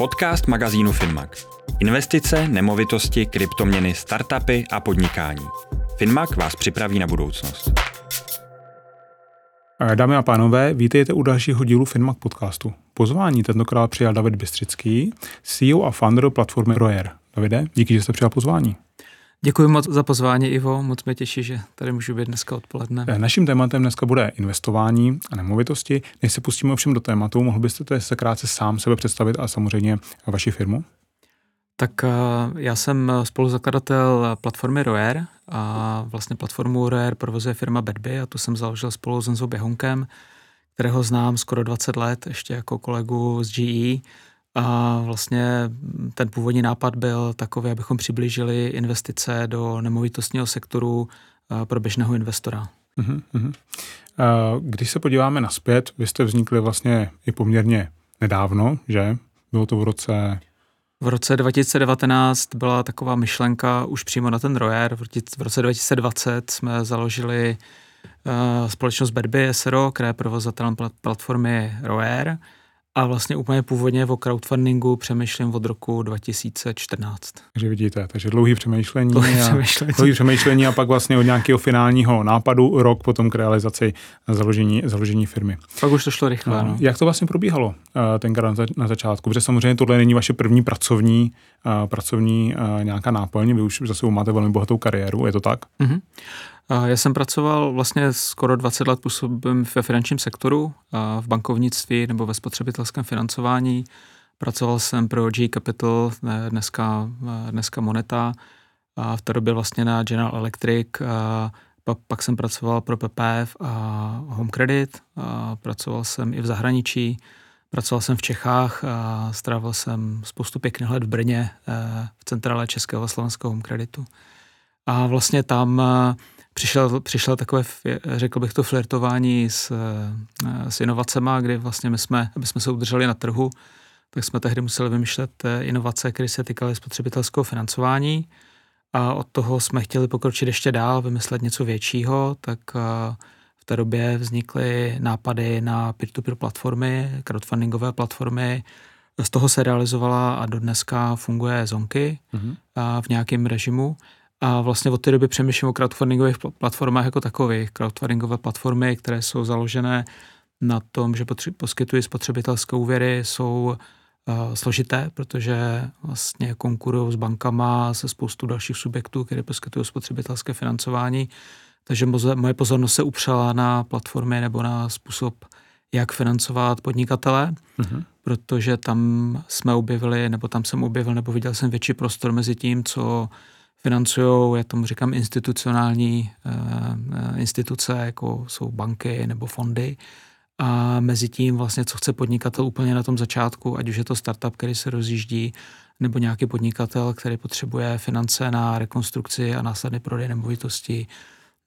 Podcast magazínu Finmac. Investice, nemovitosti, kryptoměny, startupy a podnikání. Finmac vás připraví na budoucnost. Dámy a pánové, vítejte u dalšího dílu Finmac podcastu. Pozvání tentokrát přijal David Bystřický, CEO a founder platformy Royer. Davide, díky, že jste přijal pozvání. Děkuji moc za pozvání, Ivo. Moc mě těší, že tady můžu být dneska odpoledne. Eh, naším tématem dneska bude investování a nemovitosti. Než se pustíme ovšem do tématu, mohl byste se krátce sám sebe představit a samozřejmě vaši firmu? Tak eh, já jsem spoluzakladatel platformy Royer a vlastně platformu Royer provozuje firma Bedby a tu jsem založil spolu s Enzou Běhonkem, kterého znám skoro 20 let, ještě jako kolegu z GE a vlastně ten původní nápad byl takový, abychom přiblížili investice do nemovitostního sektoru eh, pro běžného investora. Uh-huh, Když se podíváme naspět, vy jste vznikli vlastně i poměrně nedávno, že? Bylo to v roce... V roce 2019 byla taková myšlenka už přímo na ten Royer. V roce 2020 jsme založili uh, společnost Bedby SRO, která je provozatelem platformy Royer. A vlastně úplně původně o crowdfundingu přemýšlím od roku 2014. Takže vidíte, takže dlouhý přemýšlení, dlouhý, a, přemýšlení. dlouhý přemýšlení a pak vlastně od nějakého finálního nápadu rok potom k realizaci založení, založení firmy. Pak už to šlo rychle. No. Jak to vlastně probíhalo eh, tenkrát na začátku? Protože samozřejmě tohle není vaše první pracovní, eh, pracovní eh, nějaká náplň, vy už zase máte velmi bohatou kariéru, je to tak? Mm-hmm. Já jsem pracoval vlastně skoro 20 let působím ve finančním sektoru, v bankovnictví nebo ve spotřebitelském financování. Pracoval jsem pro G Capital, dneska, dneska Moneta, a v té době vlastně na General Electric. A pak, jsem pracoval pro PPF a Home Credit. A pracoval jsem i v zahraničí. Pracoval jsem v Čechách a strávil jsem spoustu pěkných let v Brně v centrále Českého a Slovenského Home Creditu. A vlastně tam přišel, přišel takové, řekl bych to, flirtování s, s inovacema, kdy vlastně my jsme, aby jsme se udrželi na trhu, tak jsme tehdy museli vymýšlet eh, inovace, které se týkaly spotřebitelského financování a od toho jsme chtěli pokročit ještě dál, vymyslet něco většího, tak eh, v té době vznikly nápady na peer-to-peer platformy, crowdfundingové platformy, z toho se realizovala a do dneska funguje Zonky mm-hmm. v nějakém režimu. A vlastně od té doby přemýšlím o crowdfundingových platformách jako takových. Crowdfundingové platformy, které jsou založené na tom, že poskytují spotřebitelské úvěry, jsou uh, složité, protože vlastně konkurují s bankama, se spoustu dalších subjektů, které poskytují spotřebitelské financování. Takže moje pozornost se upřela na platformy nebo na způsob, jak financovat podnikatele, uh-huh. protože tam jsme objevili, nebo tam jsem objevil, nebo viděl jsem větší prostor mezi tím, co financují, já tomu říkám, institucionální uh, instituce, jako jsou banky nebo fondy. A mezi tím vlastně, co chce podnikatel úplně na tom začátku, ať už je to startup, který se rozjíždí, nebo nějaký podnikatel, který potřebuje finance na rekonstrukci a následný prodej nemovitosti,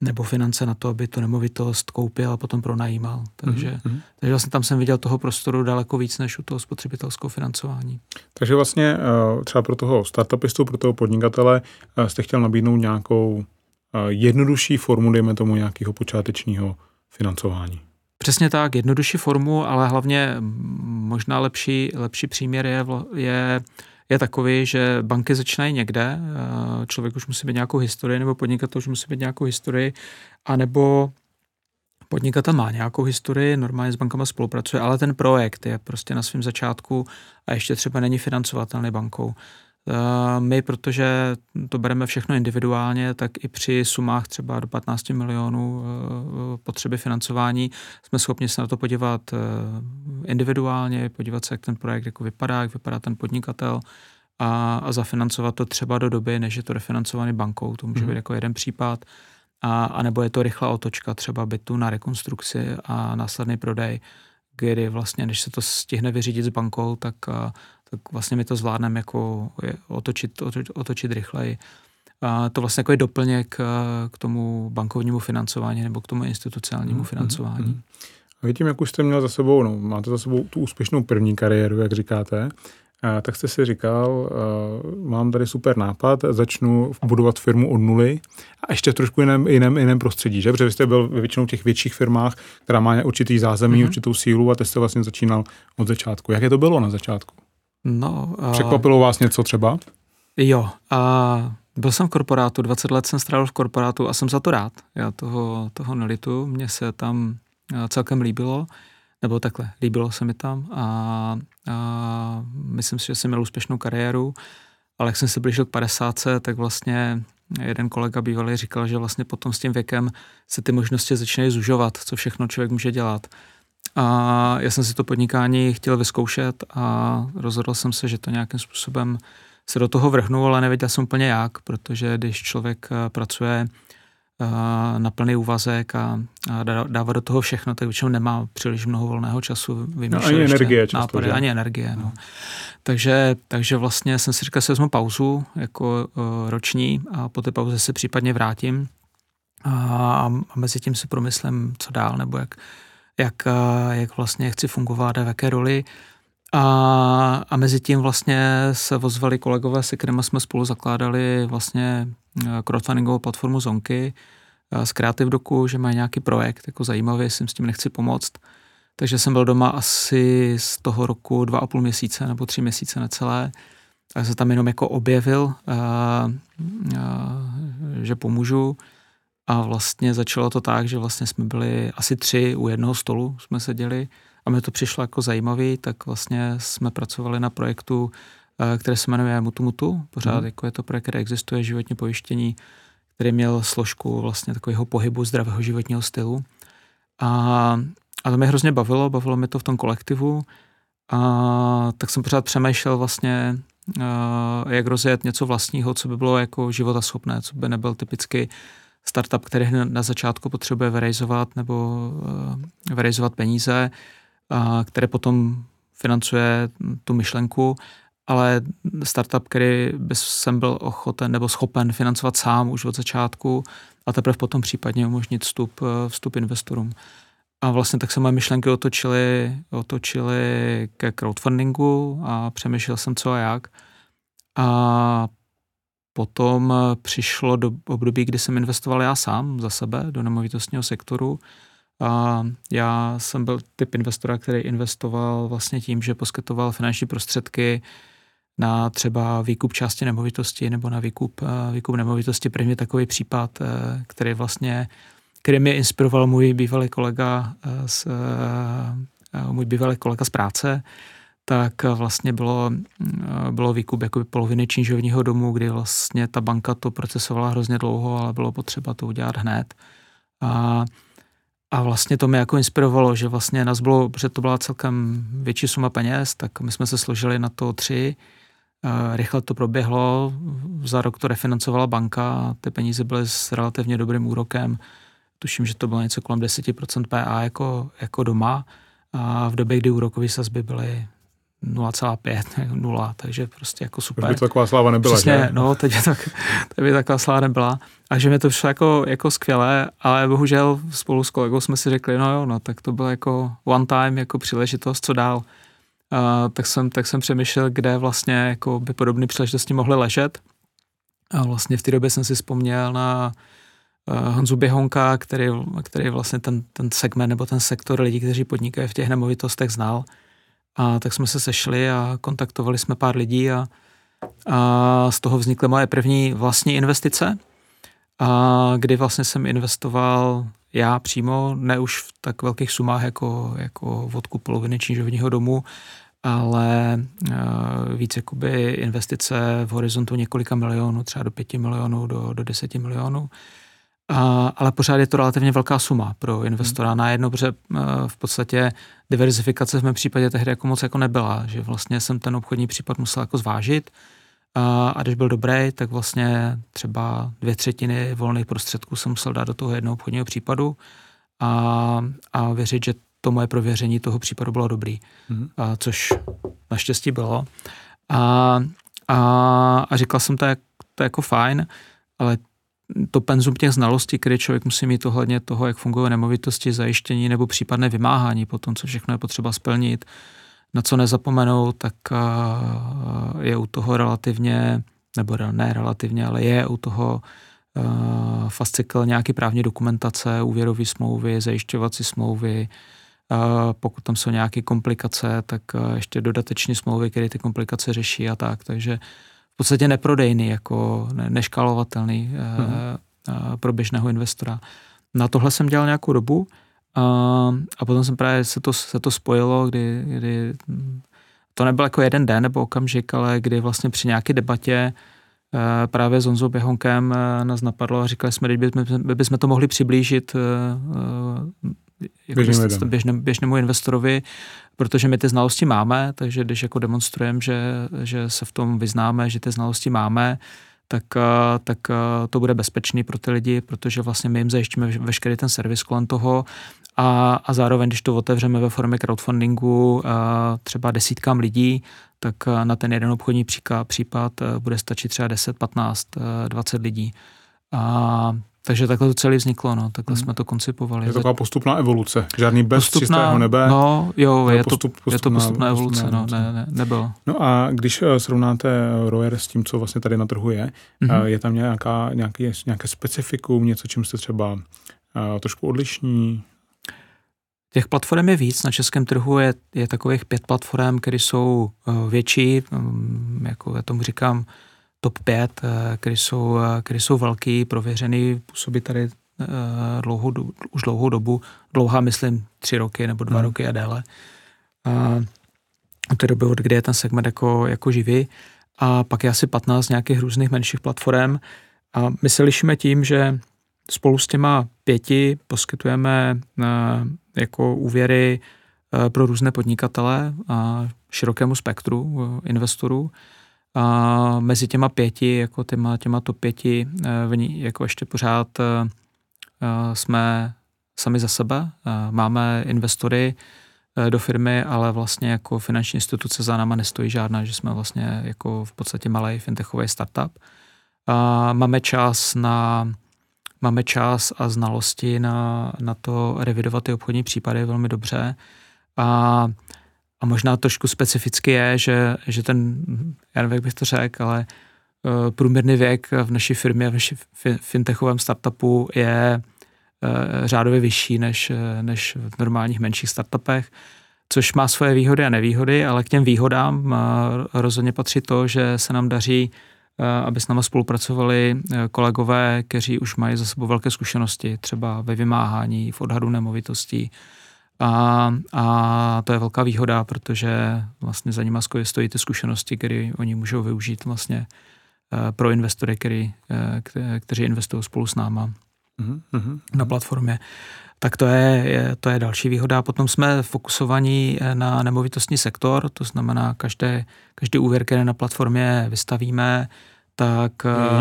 nebo finance na to, aby tu nemovitost koupil a potom pronajímal. Takže, mm-hmm. takže vlastně tam jsem viděl toho prostoru daleko víc než u toho spotřebitelského financování. Takže vlastně eh, třeba pro toho startupistu, pro toho podnikatele eh, jste chtěl nabídnout nějakou eh, jednodušší formu, dejme tomu nějakého počátečního financování. Přesně tak, jednodušší formu, ale hlavně možná lepší, lepší příměr je, je je takový, že banky začínají někde, člověk už musí mít nějakou historii, nebo podnikatel už musí mít nějakou historii, anebo podnikatel má nějakou historii, normálně s bankama spolupracuje, ale ten projekt je prostě na svém začátku a ještě třeba není financovatelný bankou. Eh, my, protože to bereme všechno individuálně, tak i při sumách třeba do 15 milionů eh, potřeby financování jsme schopni se na to podívat eh, individuálně, podívat se, jak ten projekt jako vypadá, jak vypadá ten podnikatel a, a zafinancovat to třeba do doby, než je to refinancovaný bankou. To může mm. být jako jeden případ. A, a nebo je to rychlá otočka třeba bytu na rekonstrukci a následný prodej, kdy vlastně, než se to stihne vyřídit s bankou, tak tak vlastně my to zvládneme jako otočit, otočit, otočit rychleji. A to vlastně jako je doplněk k tomu bankovnímu financování nebo k tomu institucionálnímu mm, financování. Mm, A vidím, jak už jste měl za sebou, no, máte za sebou tu úspěšnou první kariéru, jak říkáte, tak jste si říkal, uh, mám tady super nápad, začnu budovat firmu od nuly a ještě v trošku jiném, jiném, jiném prostředí, že? Protože jste byl ve většinou těch větších firmách, která má určitý zázemí, mm-hmm. určitou sílu a teď jste vlastně začínal od začátku. Jak je to bylo na začátku? No, uh, Překvapilo vás něco třeba? Jo, a byl jsem v korporátu, 20 let jsem strávil v korporátu a jsem za to rád. Já toho, toho nelitu, mně se tam celkem líbilo, nebo takhle, líbilo se mi tam a, a myslím si, že jsem měl úspěšnou kariéru, ale jak jsem se blížil k 50, tak vlastně jeden kolega bývalý říkal, že vlastně potom s tím věkem se ty možnosti začínají zužovat, co všechno člověk může dělat. A já jsem si to podnikání chtěl vyzkoušet a rozhodl jsem se, že to nějakým způsobem se do toho vrhnu, ale nevěděl jsem úplně jak, protože když člověk eh, pracuje na plný úvazek a, a dává do toho všechno, tak většinou nemá příliš mnoho volného času. No, ani energie často, nápady, ani energie, no. Takže, takže vlastně jsem si říkal, že vezmu pauzu jako uh, roční a po té pauze se případně vrátím a, a mezi tím si promyslím, co dál, nebo jak, jak, jak vlastně chci fungovat a v jaké roli. A, a mezi tím vlastně se ozvali kolegové, se kterými jsme spolu zakládali vlastně eh, crowdfundingovou platformu Zonky eh, z Creative Doku, že mají nějaký projekt jako zajímavý, jestli jim s tím nechci pomoct. Takže jsem byl doma asi z toho roku dva a půl měsíce nebo tři měsíce necelé. A se tam jenom jako objevil, a, eh, a, že pomůžu. A vlastně začalo to tak, že vlastně jsme byli asi tři u jednoho stolu, jsme seděli a mi to přišlo jako zajímavý, tak vlastně jsme pracovali na projektu, eh, které se jmenuje Mutu Mutu. Pořád mm. jako je to projekt, který existuje, životní pojištění, který měl složku vlastně takového pohybu zdravého životního stylu. A, a to mě hrozně bavilo, bavilo mi to v tom kolektivu. A tak jsem pořád přemýšlel vlastně, uh, jak rozjet něco vlastního, co by bylo jako životaschopné, co by nebyl typicky startup, který na začátku potřebuje verejzovat nebo uh, verejzovat peníze, které potom financuje tu myšlenku, ale startup, který by jsem byl ochoten nebo schopen financovat sám už od začátku a teprve potom případně umožnit vstup, vstup investorům. A vlastně tak se moje myšlenky otočily, otočily ke crowdfundingu a přemýšlel jsem co a jak. A potom přišlo do období, kdy jsem investoval já sám za sebe do nemovitostního sektoru a já jsem byl typ investora, který investoval vlastně tím, že poskytoval finanční prostředky na třeba výkup části nemovitosti nebo na výkup, eh, výkup nemovitosti. První takový případ, eh, který vlastně, který mě inspiroval můj bývalý kolega eh, z, můj bývalý kolega z práce, tak vlastně bylo, bylo výkup jakoby poloviny činžovního domu, kdy vlastně ta banka to procesovala hrozně dlouho, ale bylo potřeba to udělat hned. A a vlastně to mě jako inspirovalo, že vlastně nás bylo, protože to byla celkem větší suma peněz, tak my jsme se složili na to tři, rychle to proběhlo, za rok to refinancovala banka ty peníze byly s relativně dobrým úrokem. Tuším, že to bylo něco kolem 10% PA jako, jako doma a v době, kdy úrokové sazby byly 0,5, 0, takže prostě jako super. Už by to taková sláva nebyla, Přesně, že? no, teď, tak, teď by taková sláva nebyla. A že mi to přišlo jako, jako skvělé, ale bohužel spolu s kolegou jsme si řekli, no jo, no, tak to bylo jako one time, jako příležitost, co dál. A, tak, jsem, tak jsem přemýšlel, kde vlastně jako by podobné příležitosti mohly ležet. A vlastně v té době jsem si vzpomněl na uh, Honzu Běhonka, který, který vlastně ten, ten segment nebo ten sektor lidí, kteří podnikají v těch nemovitostech znal. A tak jsme se sešli a kontaktovali jsme pár lidí a, a z toho vznikly moje první vlastní investice, a kdy vlastně jsem investoval já přímo, ne už v tak velkých sumách jako, jako vodku poloviny čížovního domu, ale víc jakoby investice v horizontu několika milionů, třeba do pěti milionů, do, do deseti milionů. A, ale pořád je to relativně velká suma pro investora hmm. na jedno, protože uh, v podstatě diverzifikace v mém případě tehdy jako moc jako nebyla, že vlastně jsem ten obchodní případ musel jako zvážit a, a když byl dobrý, tak vlastně třeba dvě třetiny volných prostředků jsem musel dát do toho jednoho obchodního případu a, a věřit, že to moje prověření toho případu bylo dobrý, hmm. a, což naštěstí bylo. A, a, a říkal jsem, to je, to je jako fajn, ale to penzum těch znalostí, které člověk musí mít ohledně toho, jak fungují nemovitosti, zajištění nebo případné vymáhání po tom, co všechno je potřeba splnit, na co nezapomenout, tak je u toho relativně, nebo ne relativně, ale je u toho fascikl nějaký právní dokumentace, úvěrové smlouvy, zajišťovací smlouvy, pokud tam jsou nějaké komplikace, tak ještě dodateční smlouvy, které ty komplikace řeší a tak, takže v podstatě neprodejný, jako neškálovatelný mm-hmm. pro běžného investora. Na tohle jsem dělal nějakou dobu a, a potom jsem právě se to, se to spojilo, kdy, kdy to nebyl jako jeden den nebo okamžik, ale kdy vlastně při nějaké debatě Eh, právě s Honzou Běhonkem eh, nás napadlo a říkali jsme, že bychom, bychom to mohli přiblížit eh, jako běžnému, běžnému investorovi, protože my ty znalosti máme, takže když jako demonstrujeme, že, že se v tom vyznáme, že ty znalosti máme, tak, tak to bude bezpečný pro ty lidi, protože vlastně my jim zajištíme veškerý ten servis kolem toho. A, a zároveň, když to otevřeme ve formě crowdfundingu třeba desítkám lidí, tak eh, na ten jeden obchodní případ eh, bude stačit třeba 10, 15, 20 lidí. A takže takhle to celé vzniklo, no. takhle hmm. jsme to koncipovali. Je to taková postupná evoluce, žádný bez postupná, čistého nebe. No, jo, je, postup, to, postupná, je to postupná evoluce, postupná evoluce. no, ne, ne, nebylo. No a když eh, srovnáte Royer s tím, co vlastně tady na trhu je, mm-hmm. je tam nějaká, nějaký, nějaké specifikum, něco, čím jste třeba uh, trošku odlišní? Těch platform je víc. Na českém trhu je, je takových pět platform, které jsou uh, větší, um, jako já tomu říkám top pět, uh, které jsou, uh, které jsou velký, prověřený, působí tady uh, dlouhou, už dlouhou dobu. Dlouhá, myslím, tři roky nebo dva hmm. roky a déle. Uh, od té doby, od kdy je ten segment jako, jako živý. A pak je asi 15 nějakých různých menších platform. A my se lišíme tím, že spolu s těma pěti poskytujeme jako úvěry eh, pro různé podnikatele a širokému spektru eh, investorů. A mezi těma pěti, jako těma, těma to pěti, eh, v ní, jako ještě pořád jsme sami za sebe. Máme investory do firmy, ale vlastně jako finanční instituce za náma nestojí žádná, že jsme vlastně jako v podstatě malý fintechový startup. A máme čas na máme čas a znalosti na, na to revidovat ty obchodní případy velmi dobře. A, a možná trošku specificky je, že, že ten, já nevím, jak bych to řekl, ale uh, průměrný věk v naší firmě, v naší fintechovém startupu je uh, řádově vyšší než, než v normálních menších startupech, což má svoje výhody a nevýhody, ale k těm výhodám uh, rozhodně patří to, že se nám daří aby s náma spolupracovali kolegové, kteří už mají za sebou velké zkušenosti, třeba ve vymáhání, v odhadu nemovitostí. A, a to je velká výhoda, protože vlastně za nimi stojí ty zkušenosti, které oni můžou využít vlastně eh, pro investory, který, kteří investují spolu s náma mm-hmm. na platformě tak to je, je, to je další výhoda. Potom jsme fokusovaní eh, na nemovitostní sektor, to znamená, každé, každý úvěr, který na platformě vystavíme, tak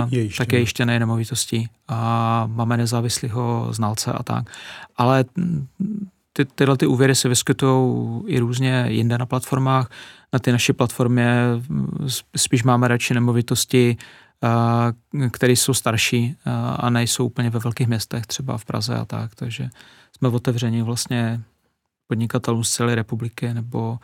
je, je tak je ještě nemovitosti a máme nezávislého znalce a tak. Ale ty, tyhle ty úvěry se vyskytují i různě jinde na platformách. Na ty naší platformě spíš máme radši nemovitosti, které jsou starší a nejsou úplně ve velkých městech, třeba v Praze a tak, takže jsme otevřeni vlastně podnikatelům z celé republiky nebo,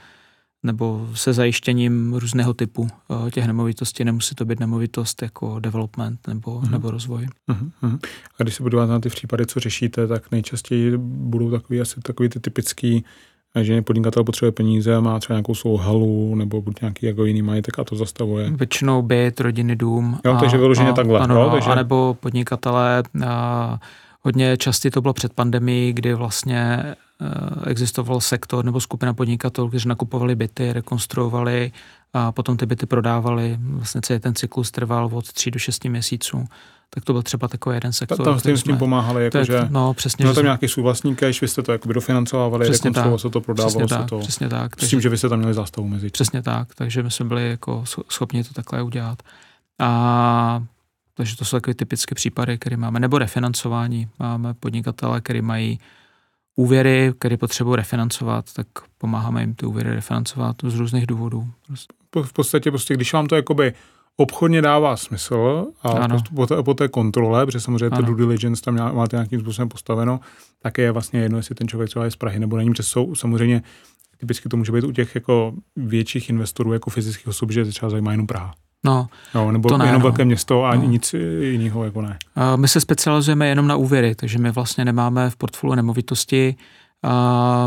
nebo se zajištěním různého typu těch nemovitostí. Nemusí to být nemovitost jako development nebo, uh-huh. nebo rozvoj. Uh-huh. A když se budu na ty případy, co řešíte, tak nejčastěji budou takový asi takový ty typický že podnikatel potřebuje peníze, má třeba nějakou svou halu nebo buď nějaký jako jiný majetek a to zastavuje. Většinou byt, rodinný dům. Jo, a, takže vyloženě a, takhle. Ano, jo, takže... A nebo podnikatelé, a, hodně časty to bylo před pandemí, kdy vlastně existoval sektor nebo skupina podnikatelů, kteří nakupovali byty, rekonstruovali a potom ty byty prodávali. Vlastně celý ten cyklus trval od 3 do 6 měsíců tak to byl třeba takový jeden sektor. Tam jste s tím pomáhali, jako že no, přesně, měl tam nějaký svůj když vy jste to jakoby dofinancovali, přesně tak, se to, prodávalo přesně se tak, to. Přesně tak. S tím, že vy jste tam měli zástavu mezi. Přesně tak, takže my jsme byli jako schopni to takhle udělat. A takže to jsou takové typické případy, které máme. Nebo refinancování. Máme podnikatele, který mají úvěry, které potřebují refinancovat, tak pomáháme jim ty úvěry refinancovat z různých důvodů. Prostě. V podstatě, prostě, když vám to jakoby obchodně dává smysl a ano. po, té, po té kontrole, protože samozřejmě to due diligence tam máte nějakým způsobem postaveno, tak je vlastně jedno, jestli ten člověk třeba je z Prahy nebo není, protože jsou samozřejmě typicky to může být u těch jako větších investorů, jako fyzických osob, že třeba zajímá jenom Praha. No, no, nebo to ne, jenom no. velké město a no. nic jiného jako ne. My se specializujeme jenom na úvěry, takže my vlastně nemáme v portfoliu nemovitosti,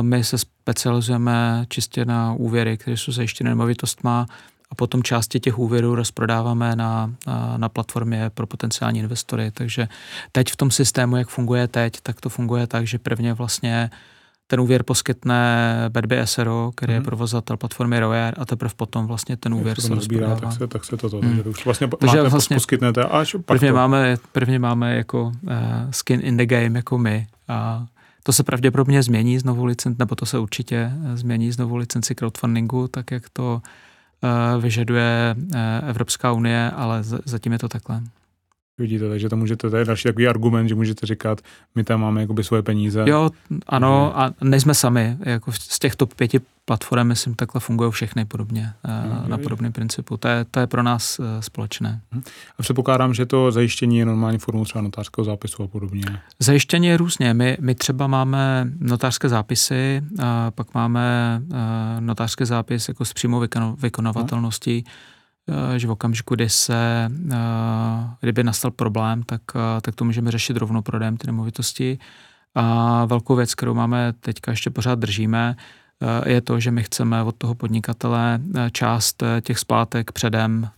my se specializujeme čistě na úvěry, které jsou zajištěny nemovitostma a potom části těch úvěrů rozprodáváme na, na, na platformě pro potenciální investory. Takže teď v tom systému, jak funguje teď, tak to funguje tak, že prvně vlastně ten úvěr poskytne Bedby SRO, který mm. je mhm. provozatel platformy Royer a teprve potom vlastně ten úvěr se rozbírá. Tak se, tak se to, mm. takže už vlastně takže máte, vlastně poskytnete až pak prvně, to... máme, prvně máme jako uh, skin in the game jako my a to se pravděpodobně změní znovu licenci, nebo to se určitě změní znovu licenci crowdfundingu, tak jak to uh, vyžaduje uh, Evropská unie, ale z, zatím je to takhle. Vidíte, takže to můžete, to je další takový argument, že můžete říkat, my tam máme jakoby svoje peníze. Jo, ano, a nejsme sami. Jako z těch top pěti platform, myslím, takhle fungují všechny podobně, eh, okay. na podobném principu. To je, to je pro nás eh, společné. Mhm. A předpokládám, že to zajištění je normální formou třeba notářského zápisu a podobně. Zajištění je různě. My, my třeba máme notářské zápisy, a pak máme eh, notářský zápis jako s přímou vykonovatelností. No Eh, že v okamžiku, kdy se, eh, kdyby nastal problém, tak, eh, tak to můžeme řešit rovnou prodejem ty nemovitosti. A velkou věc, kterou máme teďka ještě pořád držíme, je to, že my chceme od toho podnikatele část těch splátek předem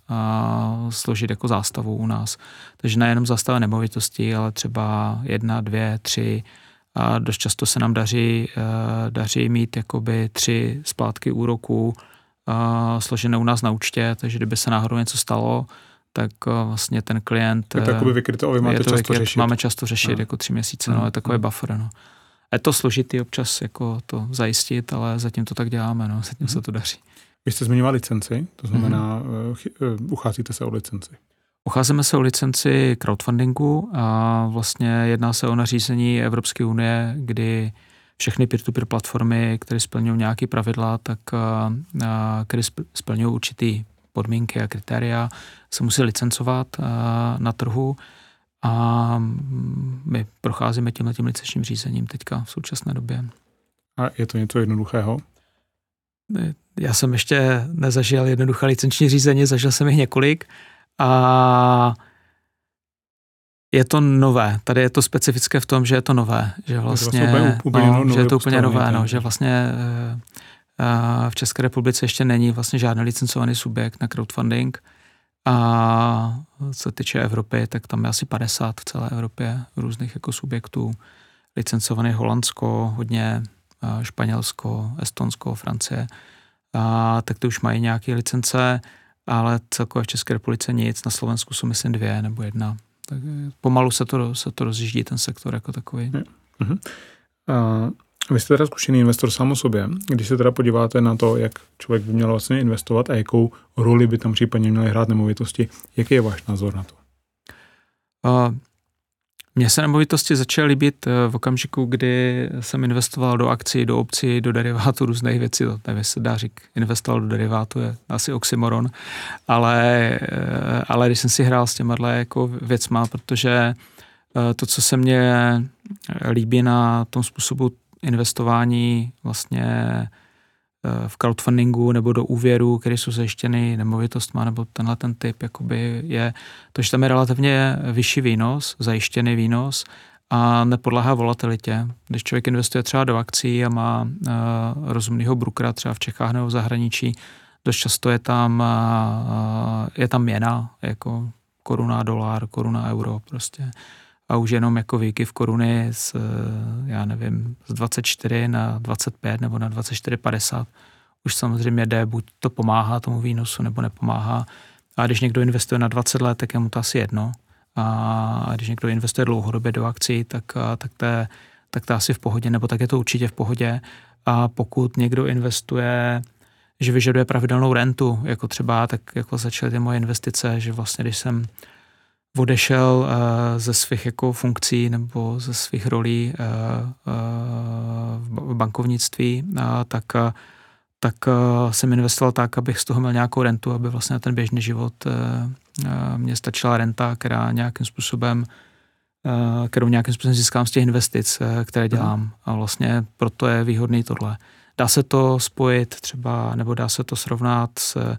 složit jako zástavu u nás. Takže nejenom zástava nemovitosti, ale třeba jedna, dvě, tři. A dost často se nám daří, daří mít jakoby tři splátky úroků, uh, složené u nás na účtě, takže kdyby se náhodou něco stalo, tak uh, vlastně ten klient... Je to jakoby vykryto, vy máte často vykryt, řešit. Máme často řešit no. jako tři měsíce, no, no je takový buffer, no. Je to složitý občas jako to zajistit, ale zatím to tak děláme, no, zatím mm-hmm. se to daří. Vy jste zmiňoval licenci, to znamená, mm-hmm. ucházíte se o licenci. Ucházíme se o licenci crowdfundingu a vlastně jedná se o nařízení Evropské unie, kdy všechny peer-to-peer platformy, které splňují nějaké pravidla, tak které splňují určitý podmínky a kritéria, se musí licencovat na trhu a my procházíme tímhle tím licenčním řízením teďka v současné době. A je to něco jednoduchého? Já jsem ještě nezažil jednoduché licenční řízení, zažil jsem jich několik a je to nové. Tady je to specifické v tom, že je to nové. Že vlastně, vlastně úplně no, že je to úplně nové, no, že vlastně uh, v České republice ještě není vlastně žádný licencovaný subjekt na crowdfunding. A co se týče Evropy, tak tam je asi 50 v celé Evropě různých jako subjektů. Licencovaný Holandsko, hodně Španělsko, Estonsko, Francie. A, tak ty už mají nějaké licence, ale celkově v České republice nic. Na Slovensku jsou myslím dvě nebo jedna. Tak pomalu se to, se to rozjíždí, ten sektor jako takový. Uh-huh. A vy jste teda zkušený investor sám o sobě. Když se teda podíváte na to, jak člověk by měl vlastně investovat a jakou roli by tam případně měly hrát nemovitosti, jaký je váš názor na to? Uh, mně se nemovitosti začaly líbit eh, v okamžiku, kdy jsem investoval do akcí, do obcí, do derivátu, různých věcí. To nevím, se dá říct, investoval do derivátu, je asi oxymoron, ale, eh, ale když jsem si hrál s těma jako věcma, protože eh, to, co se mně líbí na tom způsobu investování vlastně v crowdfundingu nebo do úvěru, které jsou zajištěny nemovitostma, nebo tenhle ten typ, jakoby je to, že tam je relativně vyšší výnos, zajištěný výnos a nepodléhá volatilitě. Když člověk investuje třeba do akcí a má uh, rozumného brukera třeba v Čechách nebo v zahraničí, dost často je tam, uh, je tam měna, jako koruna, dolar, koruna, euro prostě a už jenom jako výkyv koruny z, já nevím, z 24 na 25 nebo na 24,50 už samozřejmě jde, buď to pomáhá tomu výnosu, nebo nepomáhá. A když někdo investuje na 20 let, tak je mu to asi jedno. A když někdo investuje dlouhodobě do akcí, tak, tak, to je, tak to asi v pohodě, nebo tak je to určitě v pohodě. A pokud někdo investuje, že vyžaduje pravidelnou rentu, jako třeba tak jako začaly ty moje investice, že vlastně když jsem odešel uh, ze svých jako funkcí nebo ze svých rolí uh, uh, v bankovnictví, tak, tak jsem investoval tak, abych z toho měl nějakou rentu, aby vlastně na ten běžný život mě stačila renta, která nějakým způsobem kterou nějakým způsobem získám z těch investic, které dělám. A vlastně proto je výhodný tohle. Dá se to spojit třeba, nebo dá se to srovnat s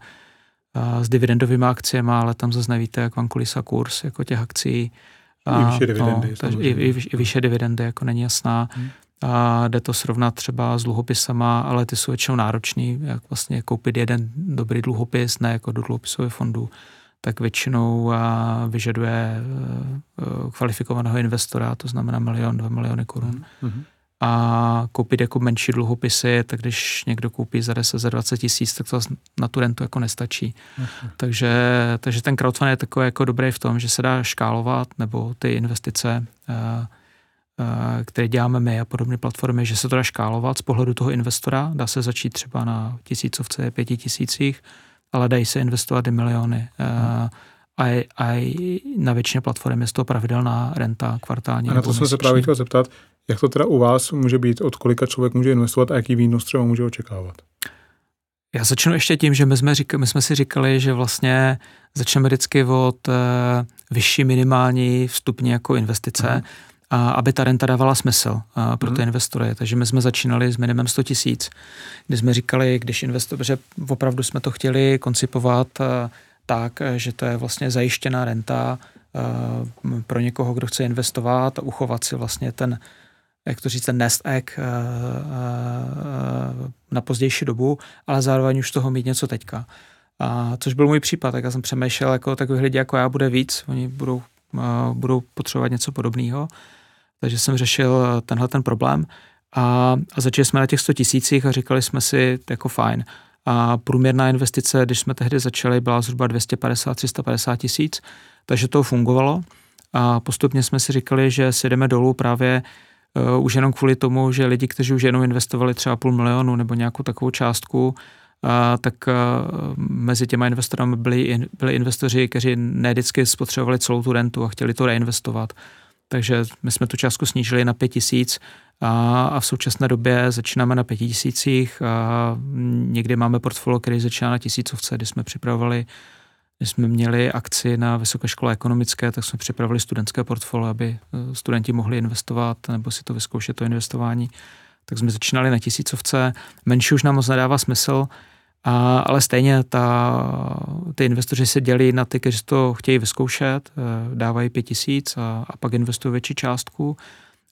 s dividendovými akciemi, ale tam zase nevíte, jak vám kolísa kurz jako těch akcí. A, I vyšší dividendy. No, takže i, i, i vyšší dividendy, jako není jasná. Hmm. A jde to srovnat třeba s dluhopisama, ale ty jsou většinou náročný, jak vlastně koupit jeden dobrý dluhopis, ne jako do dluhopisového fondu, tak většinou vyžaduje kvalifikovaného investora, to znamená milion, dva miliony korun. Mm-hmm a koupit jako menší dluhopisy, tak když někdo koupí za 10, za 20 tisíc, tak to na tu rentu jako nestačí. Uh-huh. Takže, takže ten crowdfunding je takový jako dobrý v tom, že se dá škálovat, nebo ty investice, uh, uh, které děláme my a podobné platformy, že se to dá škálovat z pohledu toho investora. Dá se začít třeba na tisícovce, pěti tisících, ale dají se investovat i miliony. Uh, a, a na většině platform je to pravidelná renta kvartální. A na to jsem se právě chtěl zeptat, jak to teda u vás může být, od kolika člověk může investovat a jaký výnos třeba může očekávat? Já začnu ještě tím, že my jsme, říkali, my jsme si říkali, že vlastně začneme vždycky od uh, vyšší minimální vstupní jako investice, mm. a aby ta renta dávala smysl uh, pro mm. ty investory. Takže my jsme začínali s minimem 100 tisíc, kdy jsme říkali, když investor, že opravdu jsme to chtěli koncipovat uh, tak, že to je vlastně zajištěná renta uh, pro někoho, kdo chce investovat a uchovat si vlastně ten jak to říct, ten nest egg uh, uh, na pozdější dobu, ale zároveň už toho mít něco teďka. A, což byl můj případ, tak já jsem přemýšlel, jako takových lidí jako já bude víc, oni budou, uh, budou potřebovat něco podobného. Takže jsem řešil tenhle ten problém a, a začali jsme na těch 100 tisících a říkali jsme si, jako fajn. A průměrná investice, když jsme tehdy začali, byla zhruba 250-350 tisíc, takže to fungovalo. A postupně jsme si říkali, že si jdeme dolů právě uh, už jenom kvůli tomu, že lidi, kteří už jenom investovali třeba půl milionu nebo nějakou takovou částku, uh, tak uh, mezi těma investory byli, byli investoři, kteří ne vždycky spotřebovali celou tu rentu a chtěli to reinvestovat. Takže my jsme tu částku snížili na pět tisíc a, a v současné době začínáme na pěti tisících a někdy máme portfolio, který začíná na tisícovce, kdy jsme připravovali jsme měli akci na Vysoké škole ekonomické, tak jsme připravili studentské portfolio, aby eh, studenti mohli investovat nebo si to vyzkoušet, to investování. Tak jsme začínali na tisícovce. Menší už nám moc nedává smysl, a, ale stejně ta, ty investoři se dělí na ty, kteří to chtějí vyzkoušet, eh, dávají pět tisíc a, a pak investují větší částku.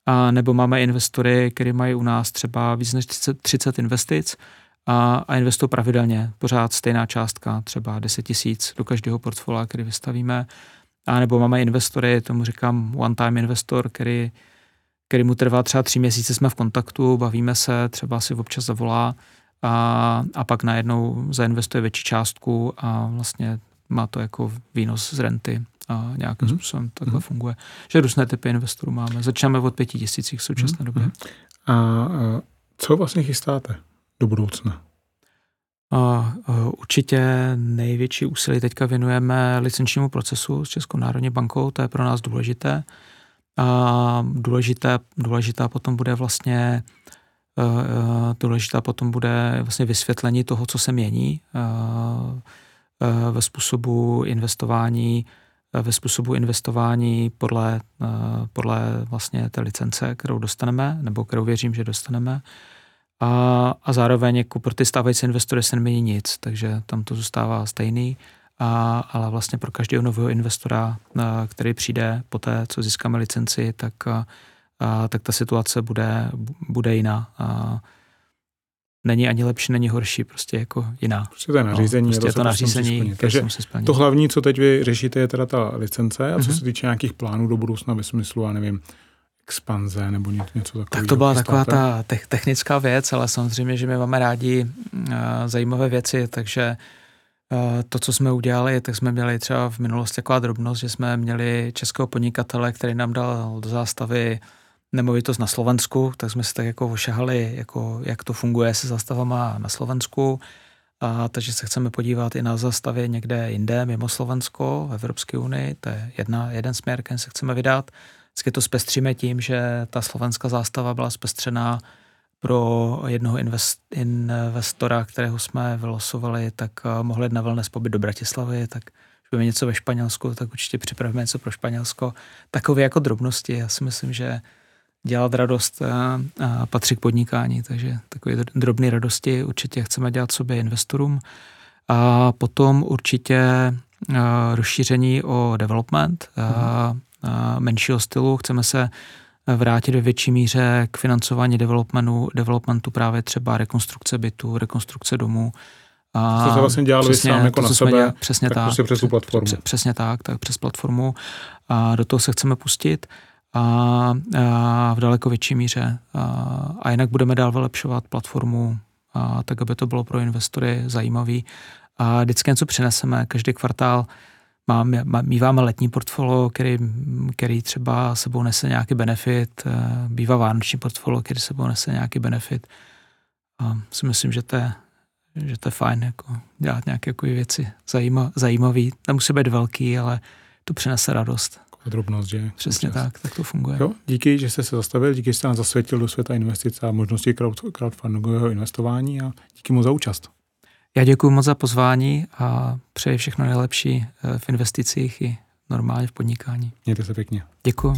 A nebo máme investory, kteří mají u nás třeba víc než 30, 30 investic, a, a investují pravidelně, pořád stejná částka, třeba 10 tisíc do každého portfolia, který vystavíme. A nebo máme investory, tomu říkám one-time investor, který, který mu trvá třeba tři měsíce, jsme v kontaktu, bavíme se, třeba si občas zavolá a, a pak najednou zainvestuje větší částku a vlastně má to jako výnos z renty a nějakým mm-hmm. způsobem takhle mm-hmm. funguje. Že různé typy investorů máme. Začínáme od pěti tisících v současné mm-hmm. době. A, a co vlastně chystáte? Do budoucna? A, určitě největší úsilí teďka věnujeme licenčnímu procesu s Českou národní bankou, to je pro nás důležité. A důležité, důležitá potom bude vlastně důležitá potom bude vlastně vysvětlení toho, co se mění ve způsobu investování ve způsobu investování podle, podle vlastně té licence, kterou dostaneme, nebo kterou věřím, že dostaneme a, a zároveň jako pro ty stávající investory se nemění nic, takže tam to zůstává stejný, a, ale vlastně pro každého nového investora, a, který přijde po té, co získáme licenci, tak, a, a, tak ta situace bude, bude jiná. A, není ani lepší, není horší, prostě jako jiná. Prostě to je nařízení. No, prostě je to, to nařízení, Takže to hlavní, co teď vy řešíte, je teda ta licence a co mm-hmm. se týče nějakých plánů do budoucna ve smyslu, já nevím, expanze nebo něco takového. Tak to byla taková ta technická věc, ale samozřejmě, že my máme rádi uh, zajímavé věci, takže uh, to, co jsme udělali, tak jsme měli třeba v minulosti taková drobnost, že jsme měli českého podnikatele, který nám dal do zástavy nemovitost na Slovensku, tak jsme se tak jako ošahali, jako jak to funguje se zastavama na Slovensku. A, takže se chceme podívat i na zastavě někde jinde, mimo Slovensko, v Evropské unii. To je jedna, jeden směr, který se chceme vydat. Vždycky to zpestříme tím, že ta slovenská zástava byla zpestřená pro jednoho invest, investora, kterého jsme vylosovali, tak uh, mohli na wellness pobyt do Bratislavy, tak když budeme něco ve Španělsku, tak určitě připravíme něco pro Španělsko. Takové jako drobnosti, já si myslím, že dělat radost a, eh, a patří k podnikání, takže takové drobné radosti určitě chceme dělat sobě investorům. A potom určitě uh, rozšíření o development, mm menšího stylu. Chceme se vrátit ve větší míře k financování developmentu, developmentu právě třeba rekonstrukce bytu, rekonstrukce domů. A to se vlastně dělali přesně, sám jako to, na sebe, dělali, přesně tak, tak prostě přes tu platformu. Přesně tak, tak přes platformu. A do toho se chceme pustit a, a v daleko větší míře. A, a jinak budeme dál vylepšovat platformu, a, tak aby to bylo pro investory zajímavý. A vždycky něco přineseme, každý kvartál máme, míváme letní portfolio, který, který třeba sebou nese nějaký benefit, eh, bývá vánoční portfolio, který sebou nese nějaký benefit. A si myslím, že to je, že to je fajn, jako dělat nějaké jako věci zajímavé. zajímavý. Nemusí být velký, ale to přinese radost. Drobnost, že? Přesně Přes. tak, tak to funguje. Jo, díky, že jste se zastavil, díky, že jste nás zasvětil do světa investice a možnosti crowdfundingového investování a díky mu za účast. Já děkuji moc za pozvání a přeji všechno nejlepší eh, v investicích i normálně v podnikání. Mějte se pěkně. Děkuji.